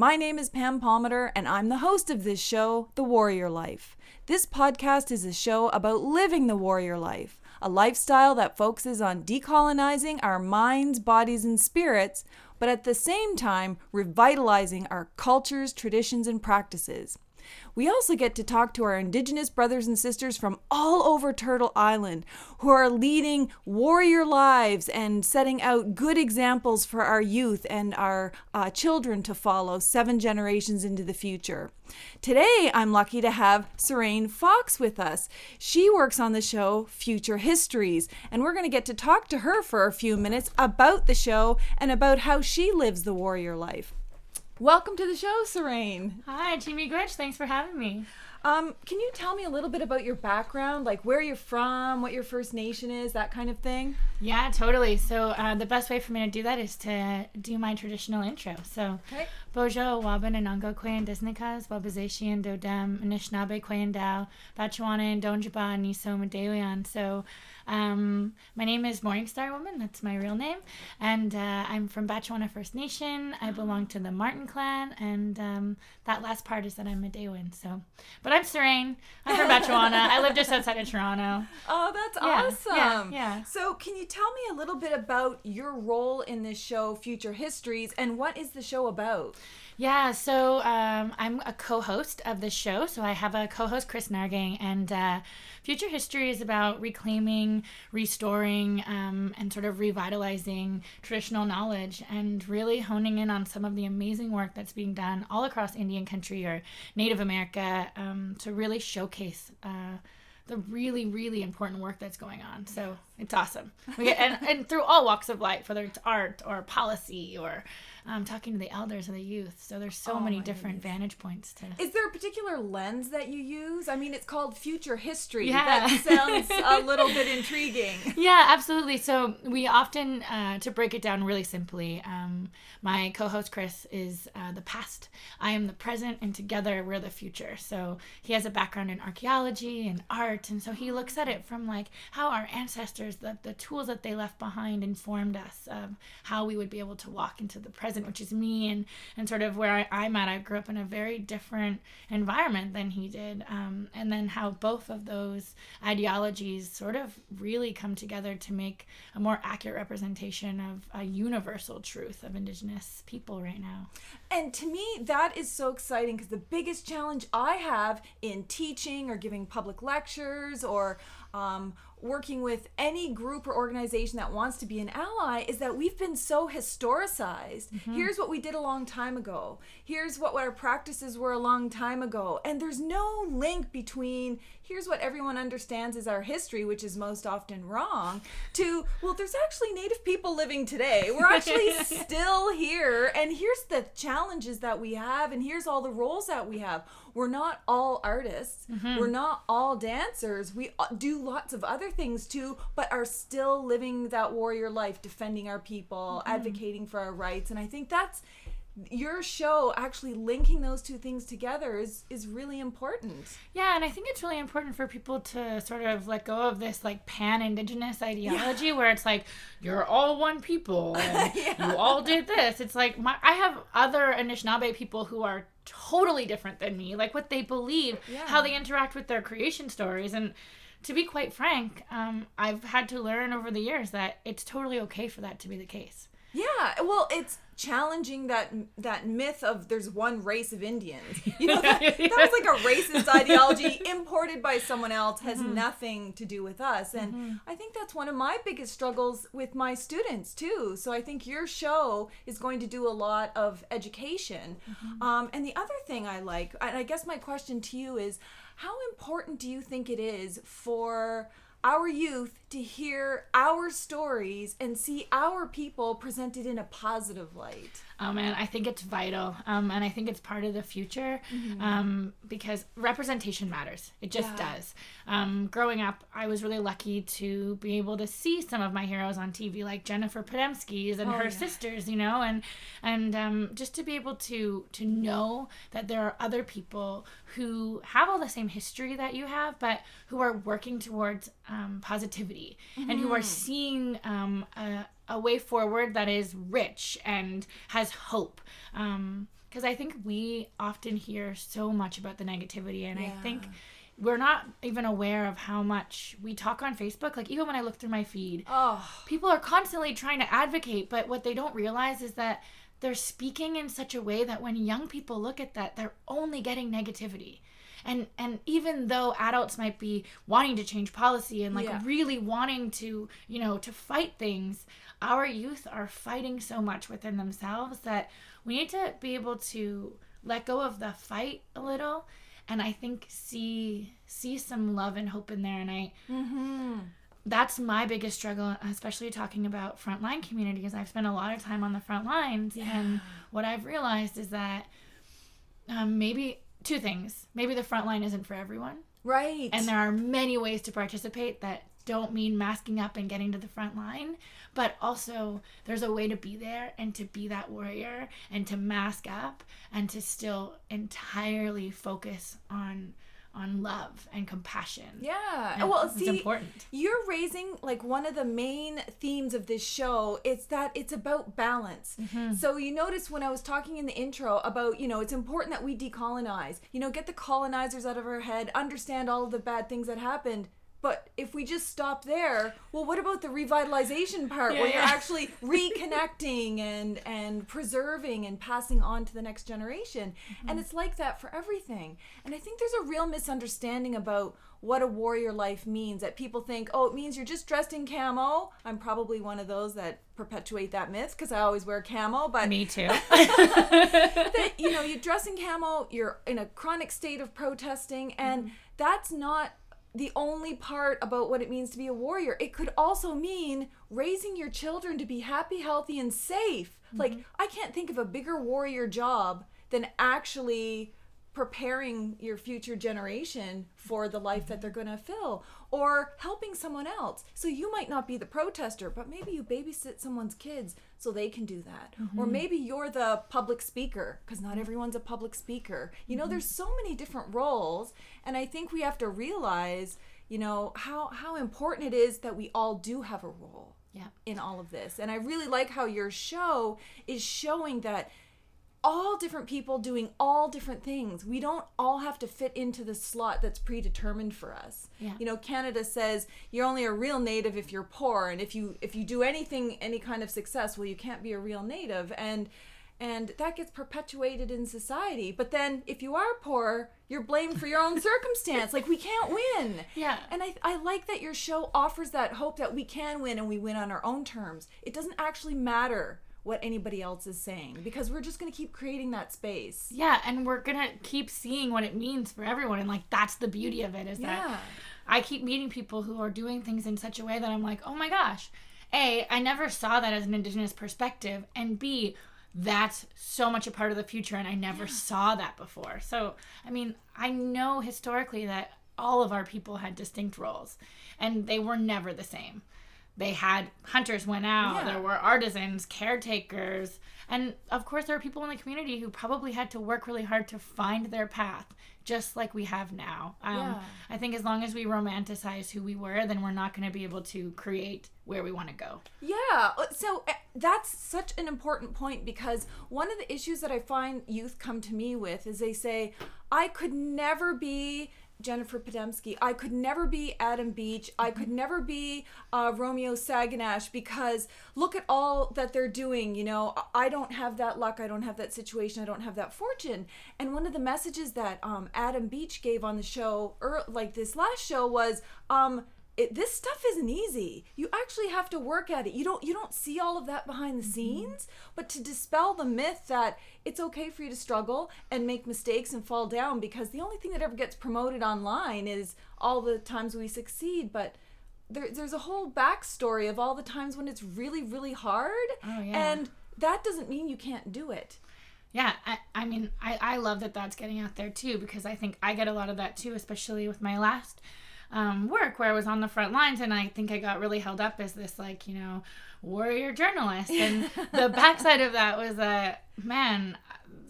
My name is Pam Palmater, and I'm the host of this show, The Warrior Life. This podcast is a show about living the warrior life, a lifestyle that focuses on decolonizing our minds, bodies, and spirits, but at the same time, revitalizing our cultures, traditions, and practices. We also get to talk to our Indigenous brothers and sisters from all over Turtle Island who are leading warrior lives and setting out good examples for our youth and our uh, children to follow seven generations into the future. Today, I'm lucky to have Sarain Fox with us. She works on the show Future Histories, and we're going to get to talk to her for a few minutes about the show and about how she lives the warrior life. Welcome to the show, Sarain. Hi, Chi miigwech. Thanks for having me. Um, can you tell me a little bit about your background, like where you're from, what your First Nation is, that kind of thing? Yeah, totally. So uh, the best way for me to do that is to do my traditional intro. So, Okay. Bojo, Waban, Anango, Kwayan, Disnikas, Wabazeshian, Dodem, Anishinaabe, Kwayan Dao, Bachuana, Donjaba, Niso, Medewian. So, um, my name is Morningstar Woman. That's my real name. And uh, I'm from Batchewana First Nation. I belong to the Marten clan. And um, that last part is that I'm Medewin. So, but I'm Sarain. I'm from Batchewana. I live just outside of Toronto. Oh, that's Yeah, awesome. yeah, yeah. So, can you tell me a little bit about your role in this show, Future Histories, and what is the show about? Yeah, so um, I'm a co-host of this show. So I have a co-host, Kris Nahrgang, and uh, Future History is about reclaiming, restoring, um, and sort of revitalizing traditional knowledge, and really honing in on some of the amazing work that's being done all across Indian country or Native America um, to really showcase. Uh, the really, really important work that's going on. So it's awesome. We get and, and through all walks of life, whether it's art or policy or um, talking to the elders and the youth. So there's so Oh many different vantage points to. Is there a particular lens that you use? I mean, it's called Future History. Yeah. That sounds a little bit intriguing. Yeah, absolutely. So we often, uh, to break it down really simply, um, my co-host Chris is uh, the past. I am the present, and together we're the future. So he has a background in archaeology and art, and so he looks at it from like how our ancestors, the, the tools that they left behind, informed us of how we would be able to walk into the present, which is me, and and sort of where I, I'm at. I grew up in a very different environment than he did, um, and then how both of those ideologies sort of really come together to make a more accurate representation of a universal truth of Indigenous people right now. And to me, that is so exciting because the biggest challenge I have in teaching or giving public lectures or um, working with any group or organization that wants to be an ally is that we've been so historicized. Here's what we did a long time ago. Here's what, what our practices were a long time ago. And there's no link between here's what everyone understands as our history, which is most often wrong, to, well, there's actually Native people living today. We're actually still here. And here's the challenges that we have, and here's all the roles that we have. We're not all artists, we're not all dancers. We uh, do lots of other things too, but are still living that warrior life, defending our people, advocating for our rights. And I think that's your show actually linking those two things together is is really important. Yeah, and I think it's really important for people to sort of let go of this like pan indigenous ideology where it's like you're all one people and you all did this. It's like my I have other Anishinaabe people who are totally different than me, like what they believe, Yeah. how they interact with their creation stories and to be quite frank, um, I've had to learn over the years that it's totally okay for that to be the case. Yeah, well, it's challenging that that myth of there's one race of Indians. You know, that, that was like a racist ideology imported by someone else, has mm-hmm. nothing to do with us. And mm-hmm. I think that's one of my biggest struggles with my students too. So I think your show is going to do a lot of education. Mm-hmm. Um, and the other thing I like, and I guess my question to you is, how important do you think it is for our youth to hear our stories and see our people presented in a positive light. Oh man, I think it's vital, um, and I think it's part of the future um, because representation matters. It just Yeah. does. Um, growing up, I was really lucky to be able to see some of my heroes on TV, like Jennifer Podemskis and Oh, her yeah. sisters, you know, and and um, just to be able to to know that there are other people who have all the same history that you have, but who are working towards um, positivity and who are seeing um, a, a way forward that is rich and has hope. Um, because I think we often hear so much about the negativity, and I think we're not even aware of how much we talk on Facebook. Like even when I look through my feed, Oh, people are constantly trying to advocate, but what they don't realize is that they're speaking in such a way that when young people look at that, they're only getting negativity. And and even though adults might be wanting to change policy and like Yeah. really wanting to, you know, to fight things, our youth are fighting so much within themselves that we need to be able to let go of the fight a little and I think see see some love and hope in there and I that's my biggest struggle, especially talking about frontline communities. I've spent a lot of time on the front lines, and what I've realized is that um, maybe two things. Maybe the front line isn't for everyone, right. and there are many ways to participate that don't mean masking up and getting to the front line, but also there's a way to be there and to be that warrior and to mask up and to still entirely focus on on love and compassion. yeah. And well, it's see, important. you're raising like one of the main themes of this show it's that it's about balance Mm-hmm. so you notice when i was talking in the intro about you know it's important that we decolonize you know get the colonizers out of our head understand all of the bad things that happened but if we just stop there well what about the revitalization part Yeah, where you're actually reconnecting and and preserving and passing on to the next generation? Mm-hmm. and it's like that for everything. And i think there's a real misunderstanding about what a warrior life means that people think oh it means you're just dressed in camo. I'm probably one of those that perpetuate that myth because i always wear camo but Me too. that you know you dress in camo you're in a chronic state of protesting and that's not the only part about what it means to be a warrior it could also mean raising your children to be happy healthy and safe. Mm-hmm. Like i can't think of a bigger warrior job than actually preparing your future generation for the life that they're going to fill or helping someone else. So you might not be the protester, but maybe you babysit someone's kids so they can do that. Or mm-hmm. maybe you're the public speaker because not everyone's a public speaker. You know, mm-hmm. there's so many different roles and I think we have to realize, you know, how how important it is that we all do have a role yeah. in all of this. And I really like how your show is showing that all different people doing all different things. We don't all have to fit into the slot that's predetermined for us. Yeah. You know, Canada says you're only a real native if you're poor and if you if you do anything any kind of success, well you can't be a real native and and that gets perpetuated in society. But then if you are poor, you're blamed for your own circumstance. Like we can't win. Yeah. And I, I like that your show offers that hope that we can win and we win on our own terms. It doesn't actually matter what anybody else is saying because we're just going to keep creating that space. Yeah, and we're gonna keep seeing what it means for everyone, and like that's the beauty of it is Yeah. that I keep meeting people who are doing things in such a way that I'm like, oh my gosh, a I never saw that as an indigenous perspective, and b that's so much a part of the future, and I never saw that before. So I mean, I know historically that all of our people had distinct roles, and they were never the same. They had hunters went out, Yeah. there were artisans, caretakers, and of course there are people in the community who probably had to work really hard to find their path, just like we have now. Um, Yeah. I think as long as we romanticize who we were, then we're not going to be able to create where we want to go. Yeah, uh, so uh, that's such an important point because one of the issues that I find youth come to me with is they say, I could never be Jennifer Podemski. I could never be Adam Beach. I could never be uh, Romeo Saganash because look at all that they're doing. You know, I- I don't have that luck. I don't have that situation. I don't have that fortune. And one of the messages that um, Adam Beach gave on the show, or like this last show, was, um, it, this stuff isn't easy. You actually have to work at it. You don't you don't see all of that behind the mm-hmm. scenes, but to dispel the myth that it's okay for you to struggle and make mistakes and fall down because the only thing that ever gets promoted online is all the times we succeed, but there, there's a whole backstory of all the times when it's really really hard Oh, yeah. and that doesn't mean you can't do it. Yeah, I, I mean, I, I love that that's getting out there too because I think I get a lot of that too, especially with my last um, work where I was on the front lines and I think I got really held up as this, like, you know, warrior journalist. And the backside of that was that, man,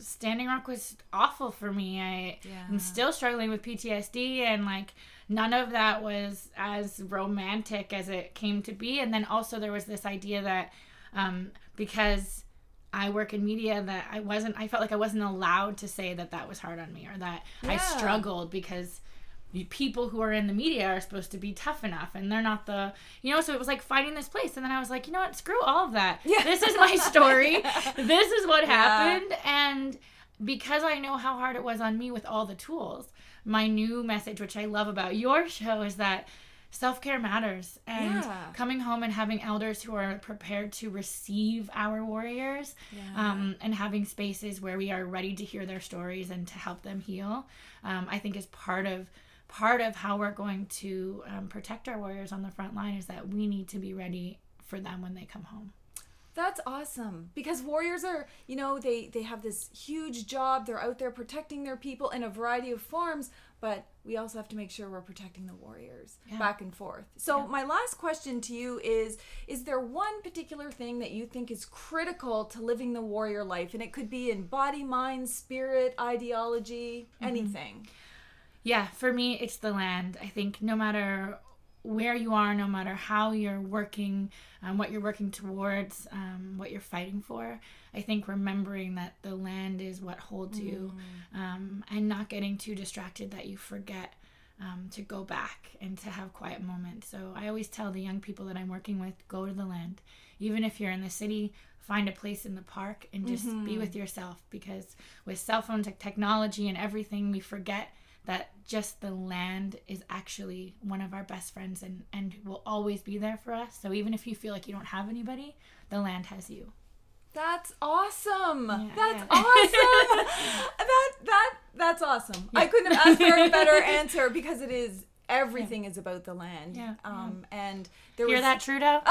Standing Rock was awful for me. I Yeah. am still struggling with PTSD and like none of that was as romantic as it came to be. And then also there was this idea that um, because I work in media that I wasn't I felt like I wasn't allowed to say that that was hard on me or that I struggled because people who are in the media are supposed to be tough enough and they're not the you know so it was like finding this place and then I was like you know what screw all of that Yeah. this is my story this is what Yeah. happened and because I know how hard it was on me with all the tools my new message which I love about your show is that self-care matters and Yeah. coming home and having elders who are prepared to receive our warriors Yeah. um, and having spaces where we are ready to hear their stories and to help them heal um, i think is part of part of how we're going to um, protect our warriors on the front line is that we need to be ready for them when they come home That's awesome because warriors are, you know, they they have this huge job. They're out there protecting their people in a variety of forms, but we also have to make sure we're protecting the warriors Yeah. back and forth. So my last question to you is is there one particular thing that you think is critical to living the warrior life and it could be in body, mind, spirit, ideology, anything. Yeah, for me, it's the land. I think no matter where you are, no matter how you're working, um, what you're working towards, um, what you're fighting for, I think remembering that the land is what holds you um, and not getting too distracted that you forget um, to go back and to have quiet moments. So I always tell the young people that I'm working with go to the land. Even if you're in the city, find a place in the park and just be with yourself because with cell phone tech technology and everything, we forget that just the land is actually one of our best friends and, and will always be there for us. So even if you feel like you don't have anybody, the land has you. That's awesome. Yeah, that's yeah. awesome. that that that's awesome. I couldn't have asked for a better answer because it is everything is about the land. Yeah, Um and there Hear was that, Trudeau?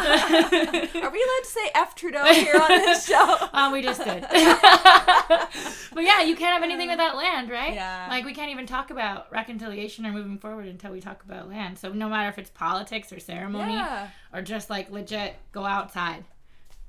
Are we allowed to say F Trudeau here on this show? Oh, we just did. but yeah, you can't have anything without land, right? Yeah. Like we can't even talk about reconciliation or moving forward until we talk about land. So no matter if it's politics or ceremony Yeah. or just like legit go outside.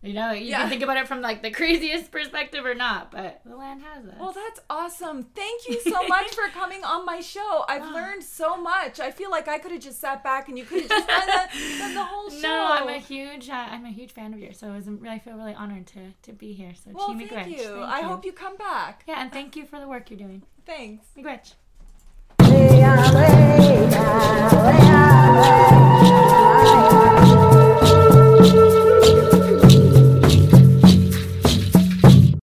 You know, you Yeah. can think about it from like the craziest perspective or not, but the land has us. Well, that's awesome. Thank you so much for coming on my show. I've learned so much. I feel like I could have just sat back and you could have just done the, done the whole show. no, I'm a huge, uh, I'm a huge fan of yours, so I was really I feel really honored to to be here. So, well, Chi thank miigwech. you. Thank I hope you come back. Yeah, and thank you for the work you're doing. Thanks. Miigwech. Yahweh, Yahweh.